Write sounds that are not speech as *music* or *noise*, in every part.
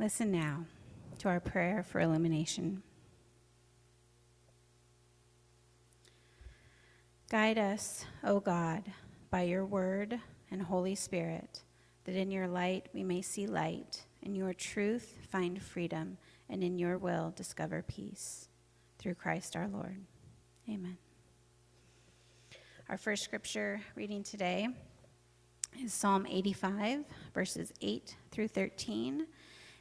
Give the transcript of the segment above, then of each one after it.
Listen now to our prayer for illumination. Guide us, O God, by your word and Holy Spirit, that in your light we may see light, in your truth find freedom, and in your will discover peace. Through Christ our Lord. Amen. Our first scripture reading today is Psalm 85, verses 8 through 13.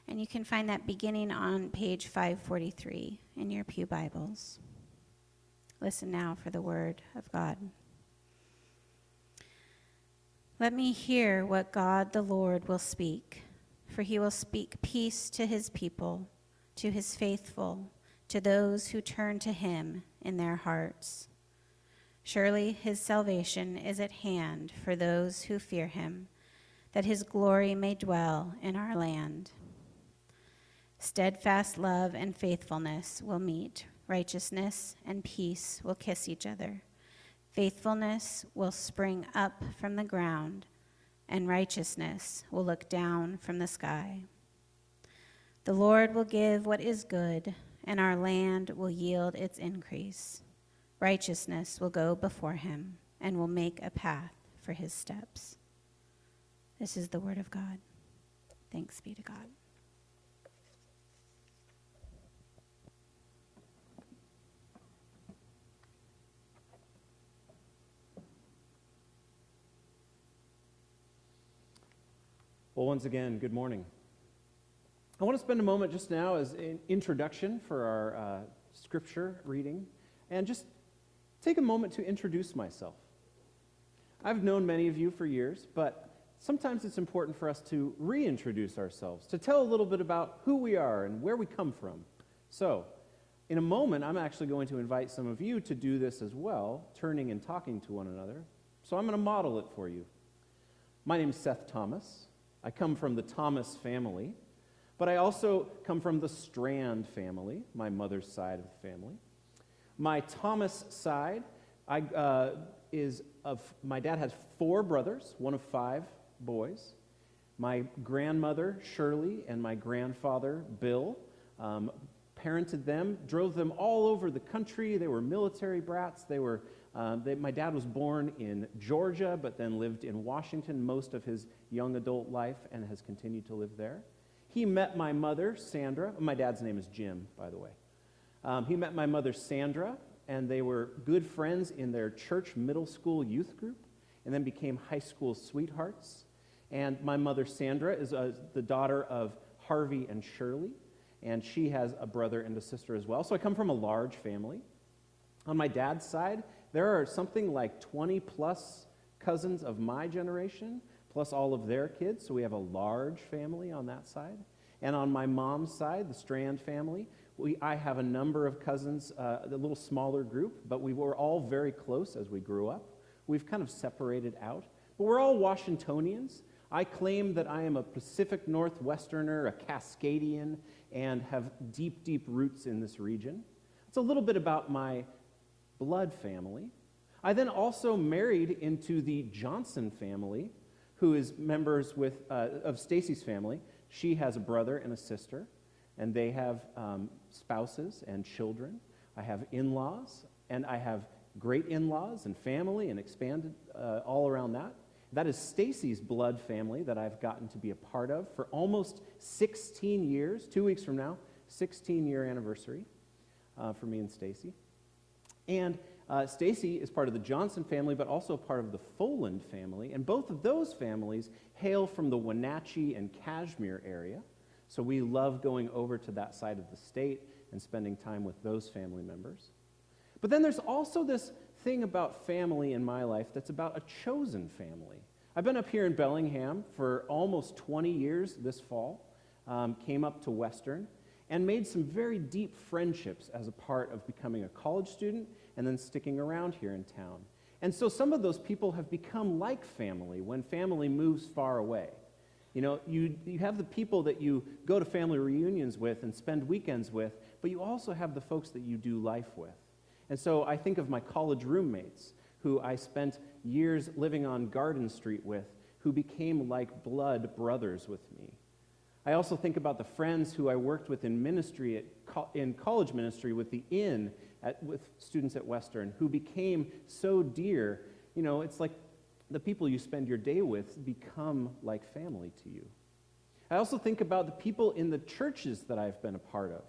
And you can find that beginning on page 543 in your Pew Bibles. Listen now for the word of God. Let me hear what God the Lord will speak, for he will speak peace to his people, to his faithful, to those who turn to him in their hearts. Surely his salvation is at hand for those who fear him, that his glory may dwell in our land. Steadfast love and faithfulness will meet, righteousness and peace will kiss each other. Faithfulness will spring up from the ground, and righteousness will look down from the sky. The Lord will give what is good, and our land will yield its increase. Righteousness will go before him and will make a path for his steps. This is the word of God. Thanks be to God. Well, once again, good morning. I want to spend a moment just now as an introduction for our uh, scripture reading and just take a moment to introduce myself. I've known many of you for years, but sometimes it's important for us to reintroduce ourselves, to tell a little bit about who we are and where we come from. So, in a moment, I'm actually going to invite some of you to do this as well, turning and talking to one another. So, I'm going to model it for you. My name is Seth Thomas. I come from the Thomas family, but I also come from the Strand family, my mother's side of the family. My Thomas side I, uh, is of my dad has four brothers, one of five boys. My grandmother, Shirley, and my grandfather, Bill, um, parented them, drove them all over the country. They were military brats. They were, um, they, my dad was born in Georgia, but then lived in Washington most of his young adult life and has continued to live there. He met my mother, Sandra. My dad's name is Jim, by the way. Um, he met my mother, Sandra, and they were good friends in their church middle school youth group, and then became high school sweethearts. And my mother, Sandra, is uh, the daughter of Harvey and Shirley, and she has a brother and a sister as well. So I come from a large family. On my dad's side, there are something like 20 plus cousins of my generation, plus all of their kids. So we have a large family on that side. And on my mom's side, the Strand family, we, I have a number of cousins, uh, a little smaller group, but we were all very close as we grew up. We've kind of separated out. But we're all Washingtonians. I claim that I am a Pacific Northwesterner, a Cascadian, and have deep, deep roots in this region. It's a little bit about my blood family. I then also married into the Johnson family, who is members with, uh, of Stacy's family. She has a brother and a sister, and they have um, spouses and children. I have in laws, and I have great in laws and family and expanded uh, all around that. That is Stacy's blood family that I've gotten to be a part of for almost 16 years, two weeks from now, 16 year anniversary uh, for me and Stacy. And uh, Stacy is part of the Johnson family, but also part of the Foland family. And both of those families hail from the Wenatchee and Cashmere area. So we love going over to that side of the state and spending time with those family members. But then there's also this thing about family in my life that's about a chosen family. I've been up here in Bellingham for almost 20 years this fall, um, came up to Western, and made some very deep friendships as a part of becoming a college student and then sticking around here in town. And so some of those people have become like family when family moves far away. You know, you, you have the people that you go to family reunions with and spend weekends with, but you also have the folks that you do life with. And so I think of my college roommates who I spent years living on Garden Street with, who became like blood brothers with me. I also think about the friends who I worked with in ministry, at co- in college ministry with the Inn, at, with students at Western, who became so dear. You know, it's like the people you spend your day with become like family to you. I also think about the people in the churches that I've been a part of.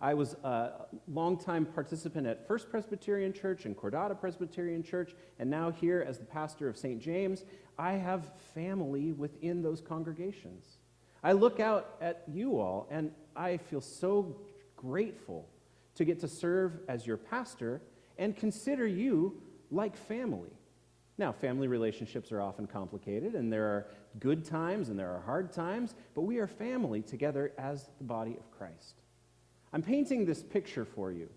I was a longtime participant at First Presbyterian Church and Cordata Presbyterian Church, and now here as the pastor of St. James, I have family within those congregations. I look out at you all, and I feel so grateful to get to serve as your pastor and consider you like family. Now, family relationships are often complicated, and there are good times and there are hard times, but we are family together as the body of Christ. I'm painting this picture for you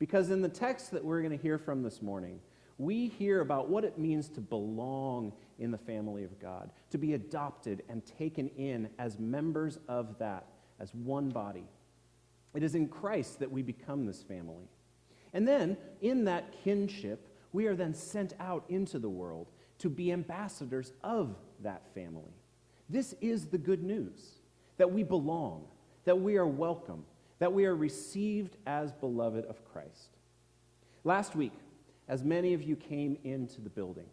because in the text that we're going to hear from this morning, we hear about what it means to belong in the family of God, to be adopted and taken in as members of that, as one body. It is in Christ that we become this family. And then, in that kinship, we are then sent out into the world to be ambassadors of that family. This is the good news that we belong, that we are welcome, that we are received as beloved of Christ. Last week, as many of you came into the building,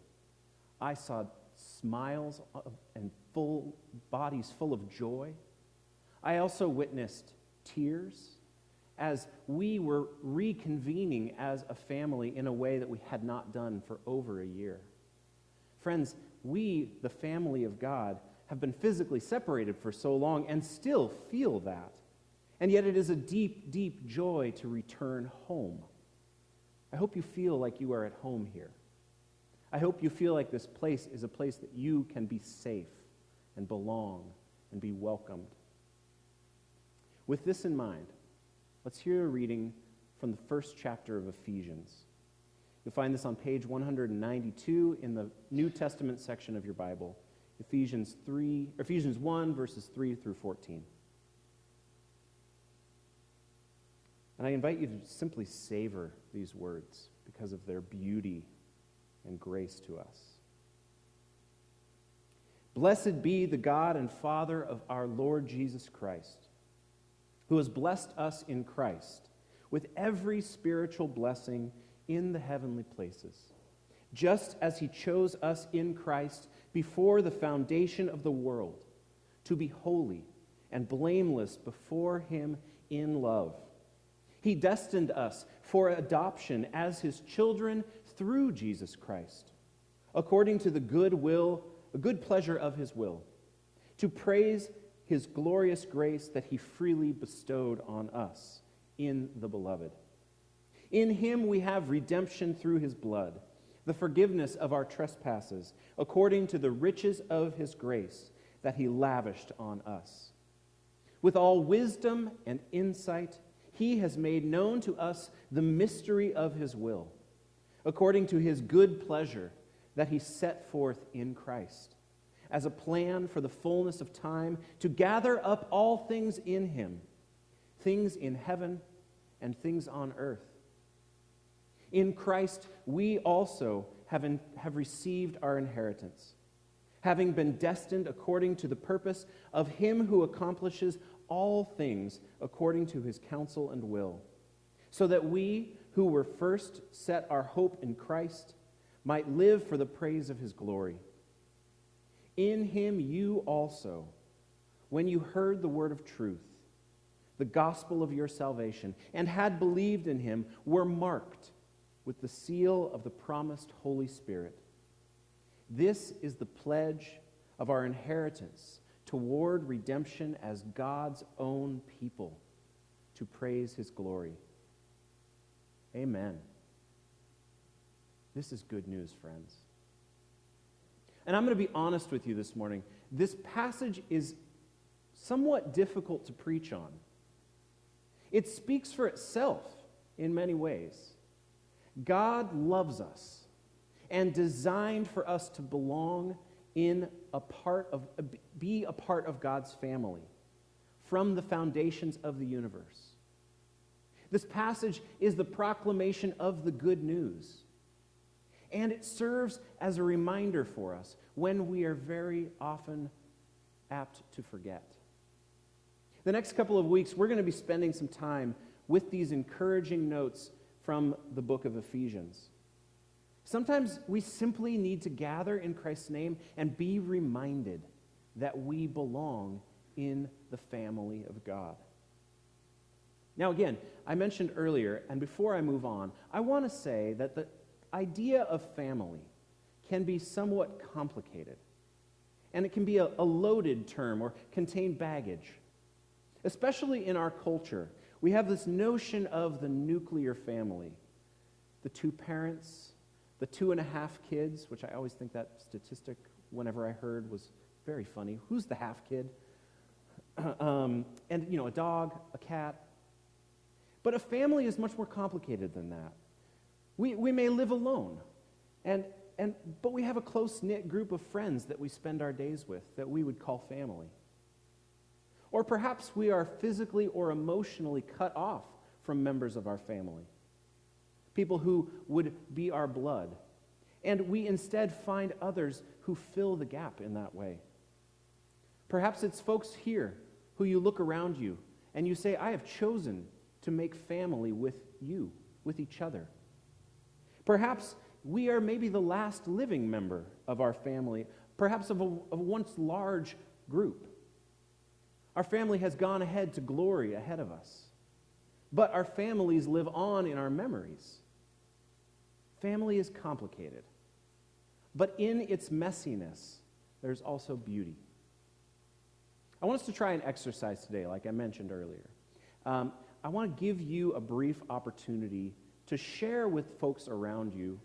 I saw smiles and full bodies full of joy. I also witnessed tears as we were reconvening as a family in a way that we had not done for over a year. Friends, we, the family of God, have been physically separated for so long and still feel that. And yet it is a deep, deep joy to return home. I hope you feel like you are at home here. I hope you feel like this place is a place that you can be safe and belong and be welcomed. With this in mind, let's hear a reading from the first chapter of Ephesians. You'll find this on page 192 in the New Testament section of your Bible, Ephesians 3, Ephesians 1 verses 3 through 14. And I invite you to simply savor these words because of their beauty and grace to us. Blessed be the God and Father of our Lord Jesus Christ, who has blessed us in Christ with every spiritual blessing in the heavenly places, just as he chose us in Christ before the foundation of the world to be holy and blameless before him in love he destined us for adoption as his children through Jesus Christ, according to the good will, the good pleasure of his will, to praise his glorious grace that he freely bestowed on us in the beloved. In him we have redemption through his blood, the forgiveness of our trespasses, according to the riches of his grace that he lavished on us. With all wisdom and insight, he has made known to us the mystery of his will, according to his good pleasure that he set forth in Christ, as a plan for the fullness of time to gather up all things in him, things in heaven and things on earth. In Christ, we also have, in, have received our inheritance, having been destined according to the purpose of him who accomplishes all things according to his counsel and will, so that we who were first set our hope in Christ might live for the praise of his glory. In him you also, when you heard the word of truth, the gospel of your salvation, and had believed in him, were marked with the seal of the promised Holy Spirit. This is the pledge of our inheritance toward redemption as God's own people to praise his glory. Amen. This is good news, friends. And I'm going to be honest with you this morning. This passage is somewhat difficult to preach on. It speaks for itself in many ways. God loves us and designed for us to belong in a part of, be a part of God's family from the foundations of the universe. This passage is the proclamation of the good news. And it serves as a reminder for us when we are very often apt to forget. The next couple of weeks, we're going to be spending some time with these encouraging notes from the book of Ephesians. Sometimes we simply need to gather in Christ's name and be reminded that we belong in the family of God. Now, again, I mentioned earlier, and before I move on, I want to say that the idea of family can be somewhat complicated, and it can be a, a loaded term or contain baggage. Especially in our culture, we have this notion of the nuclear family the two parents, the two and a half kids, which I always think that statistic, whenever I heard, was very funny. Who's the half kid? *clears throat* um, and, you know, a dog, a cat. But a family is much more complicated than that. We, we may live alone, and, and, but we have a close knit group of friends that we spend our days with that we would call family. Or perhaps we are physically or emotionally cut off from members of our family, people who would be our blood. And we instead find others who fill the gap in that way. Perhaps it's folks here who you look around you and you say, I have chosen to make family with you, with each other. Perhaps we are maybe the last living member of our family, perhaps of a, of a once large group. Our family has gone ahead to glory ahead of us. But our families live on in our memories. Family is complicated. But in its messiness, there's also beauty. I want us to try an exercise today, like I mentioned earlier. Um, I want to give you a brief opportunity to share with folks around you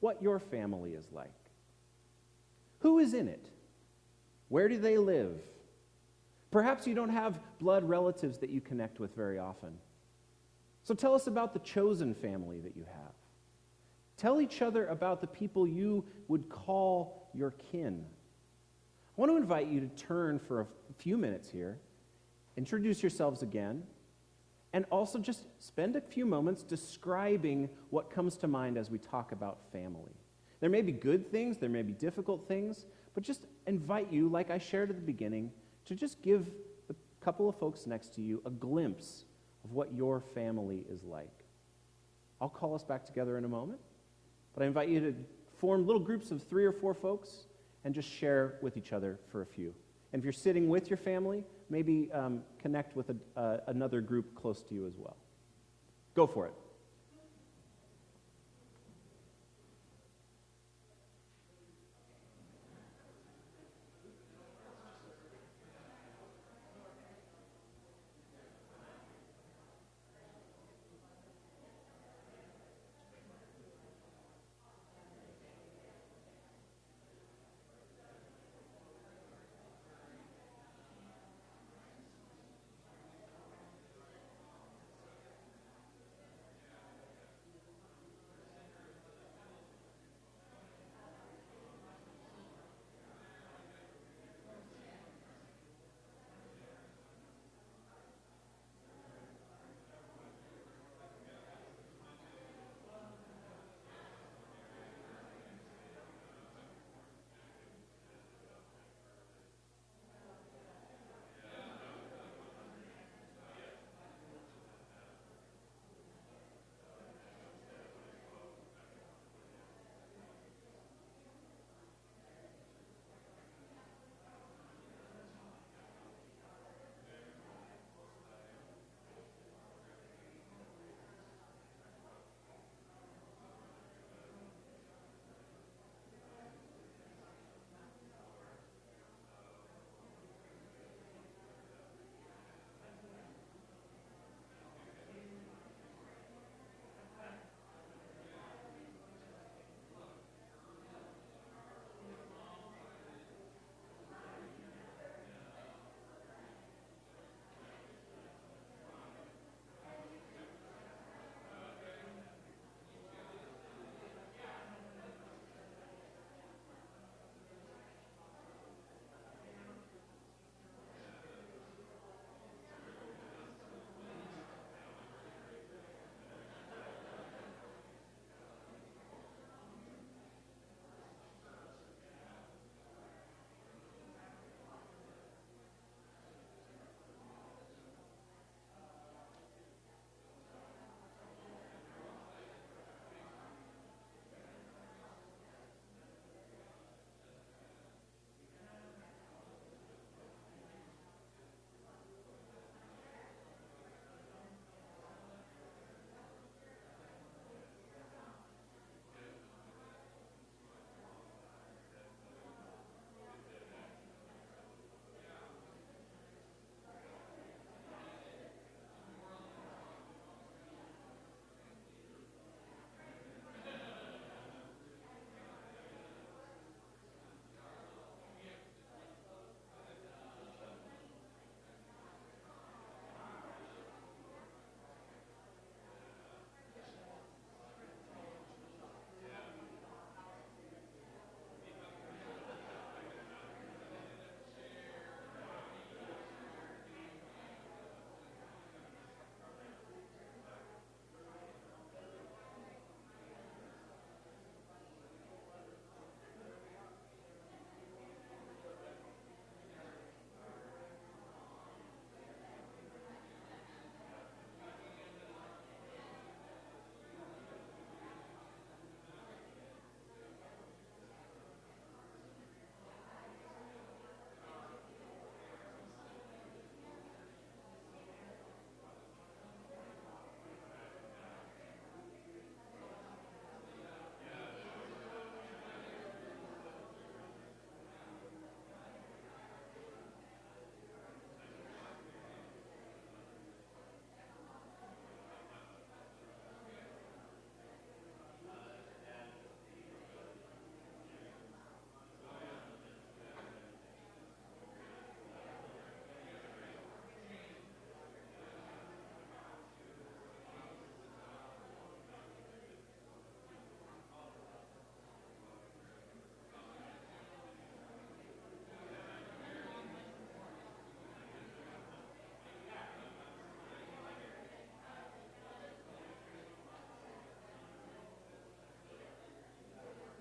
what your family is like. Who is in it? Where do they live? Perhaps you don't have blood relatives that you connect with very often. So tell us about the chosen family that you have. Tell each other about the people you would call your kin. I want to invite you to turn for a few minutes here, introduce yourselves again, and also just spend a few moments describing what comes to mind as we talk about family. There may be good things, there may be difficult things, but just invite you, like I shared at the beginning, to just give the couple of folks next to you a glimpse of what your family is like. I'll call us back together in a moment, but I invite you to form little groups of three or four folks and just share with each other for a few. And if you're sitting with your family, maybe um, connect with a, uh, another group close to you as well. Go for it.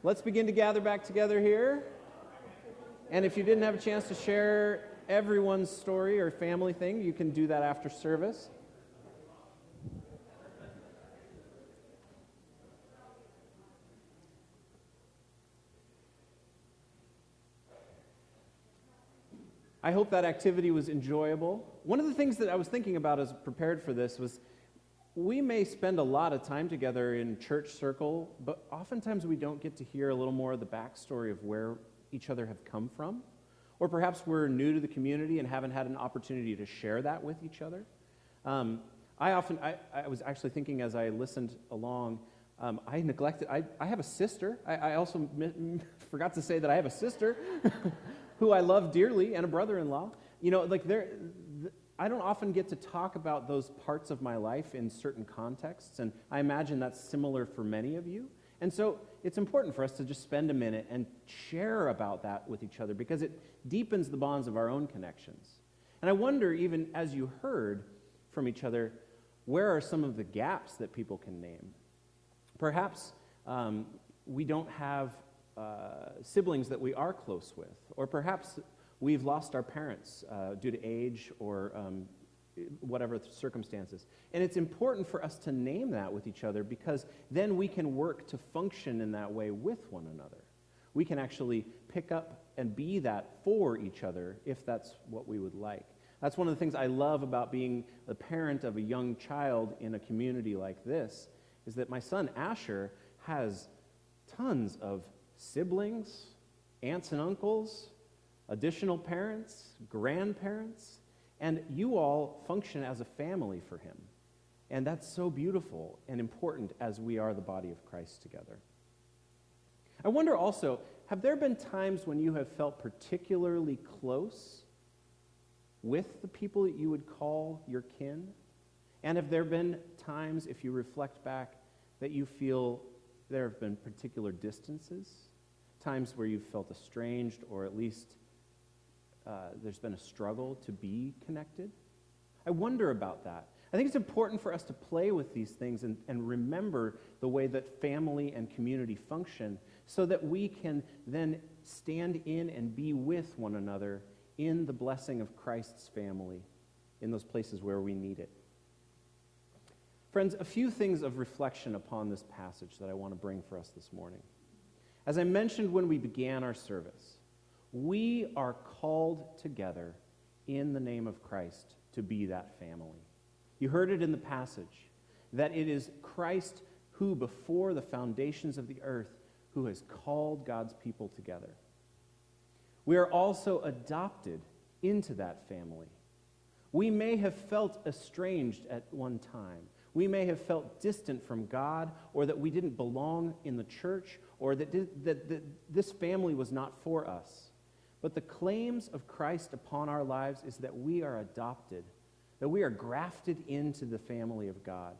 Let's begin to gather back together here. And if you didn't have a chance to share everyone's story or family thing, you can do that after service. I hope that activity was enjoyable. One of the things that I was thinking about as prepared for this was we may spend a lot of time together in church circle, but oftentimes we don't get to hear a little more of the backstory of where each other have come from. Or perhaps we're new to the community and haven't had an opportunity to share that with each other. Um, I often, I, I, was actually thinking as I listened along, um, I neglected, I, I have a sister. I, I also *laughs* forgot to say that I have a sister *laughs* who I love dearly and a brother in law. You know, like there, I don't often get to talk about those parts of my life in certain contexts, and I imagine that's similar for many of you. And so it's important for us to just spend a minute and share about that with each other because it deepens the bonds of our own connections. And I wonder, even as you heard from each other, where are some of the gaps that people can name? Perhaps um, we don't have uh, siblings that we are close with, or perhaps we've lost our parents uh, due to age or um, whatever circumstances. And it's important for us to name that with each other because then we can work to function in that way with one another. We can actually pick up and be that for each other if that's what we would like. That's one of the things I love about being the parent of a young child in a community like this is that my son Asher has tons of siblings, aunts and uncles, additional parents, grandparents, and you all function as a family for him. And that's so beautiful and important as we are the body of Christ together. I wonder also have there been times when you have felt particularly close with the people that you would call your kin? And have there been times, if you reflect back, that you feel there have been particular distances? times where you've felt estranged or at least uh, there's been a struggle to be connected? I wonder about that. I think it's important for us to play with these things and, and remember the way that family and community function so that we can then stand in and be with one another in the blessing of Christ's family in those places where we need it. Friends, a few things of reflection upon this passage that I want to bring for us this morning. As I mentioned when we began our service, we are called together in the name of Christ to be that family. You heard it in the passage that it is Christ who, before the foundations of the earth, who has called God's people together. We are also adopted into that family. We may have felt estranged at one time. We may have felt distant from God, or that we didn't belong in the church, or that, that, that this family was not for us. But the claims of Christ upon our lives is that we are adopted, that we are grafted into the family of God.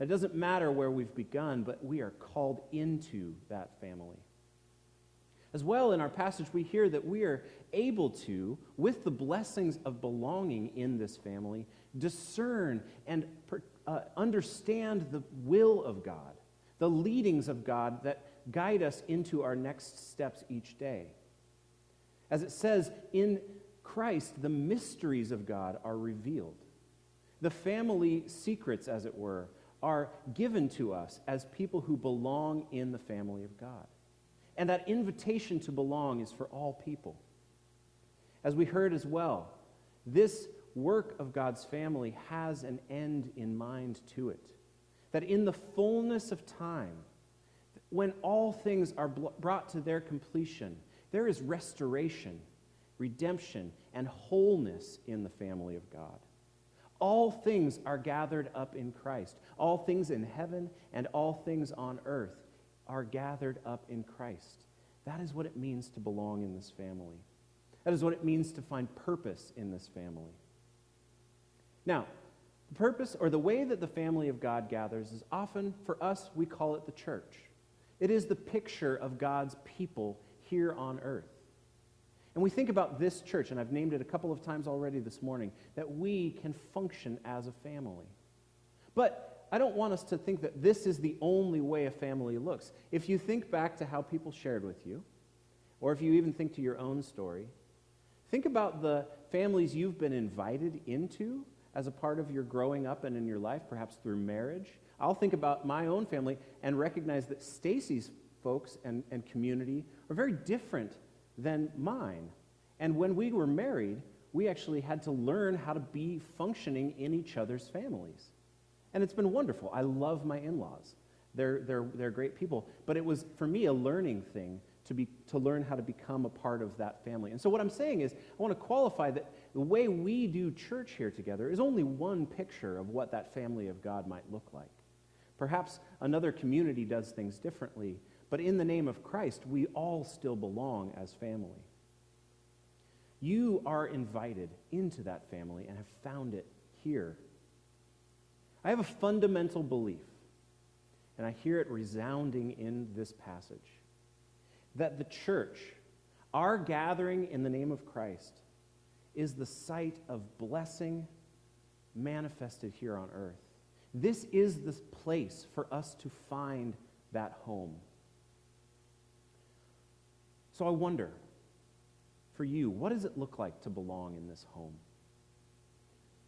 It doesn't matter where we've begun, but we are called into that family. As well, in our passage, we hear that we are able to, with the blessings of belonging in this family, discern and uh, understand the will of God, the leadings of God that guide us into our next steps each day. As it says, in Christ, the mysteries of God are revealed. The family secrets, as it were, are given to us as people who belong in the family of God. And that invitation to belong is for all people. As we heard as well, this work of God's family has an end in mind to it. That in the fullness of time, when all things are brought to their completion, there is restoration, redemption, and wholeness in the family of God. All things are gathered up in Christ. All things in heaven and all things on earth are gathered up in Christ. That is what it means to belong in this family. That is what it means to find purpose in this family. Now, the purpose or the way that the family of God gathers is often, for us, we call it the church. It is the picture of God's people here on earth. And we think about this church, and I've named it a couple of times already this morning, that we can function as a family. But I don't want us to think that this is the only way a family looks. If you think back to how people shared with you, or if you even think to your own story, think about the families you've been invited into as a part of your growing up and in your life, perhaps through marriage. I'll think about my own family and recognize that Stacy's folks and, and community are very different than mine. And when we were married, we actually had to learn how to be functioning in each other's families. And it's been wonderful. I love my in laws, they're, they're, they're great people. But it was, for me, a learning thing to, be, to learn how to become a part of that family. And so, what I'm saying is, I want to qualify that the way we do church here together is only one picture of what that family of God might look like. Perhaps another community does things differently, but in the name of Christ, we all still belong as family. You are invited into that family and have found it here. I have a fundamental belief, and I hear it resounding in this passage, that the church, our gathering in the name of Christ, is the site of blessing manifested here on earth. This is the place for us to find that home. So I wonder, for you, what does it look like to belong in this home?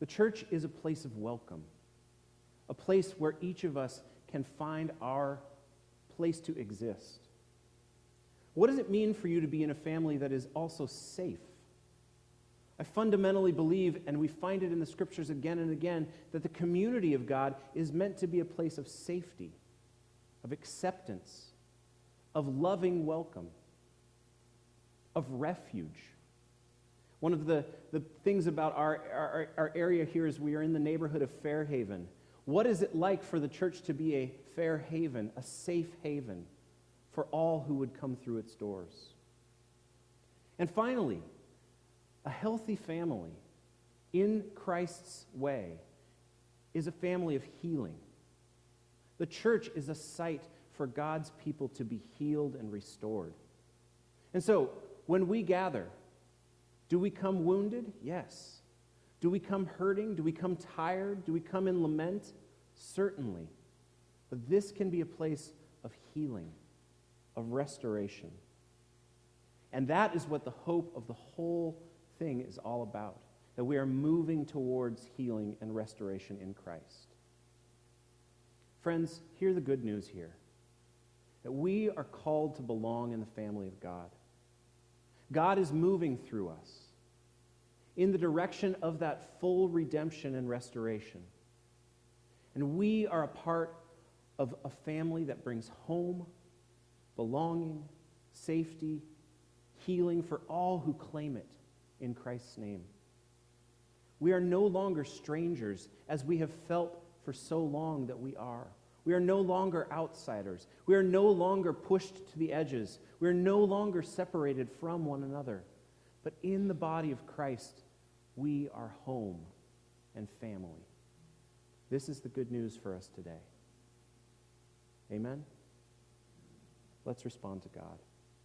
The church is a place of welcome, a place where each of us can find our place to exist. What does it mean for you to be in a family that is also safe? I fundamentally believe, and we find it in the scriptures again and again, that the community of God is meant to be a place of safety, of acceptance, of loving welcome, of refuge. One of the, the things about our, our, our area here is we are in the neighborhood of Fairhaven. What is it like for the church to be a fair haven, a safe haven for all who would come through its doors? And finally, a healthy family in Christ's way is a family of healing. The church is a site for God's people to be healed and restored. And so, when we gather, do we come wounded? Yes. Do we come hurting? Do we come tired? Do we come in lament? Certainly. But this can be a place of healing, of restoration. And that is what the hope of the whole thing is all about that we are moving towards healing and restoration in Christ. Friends, hear the good news here that we are called to belong in the family of God. God is moving through us in the direction of that full redemption and restoration. And we are a part of a family that brings home, belonging, safety, healing for all who claim it in Christ's name. We are no longer strangers as we have felt for so long that we are. We are no longer outsiders. We are no longer pushed to the edges. We are no longer separated from one another. But in the body of Christ, we are home and family. This is the good news for us today. Amen? Let's respond to God.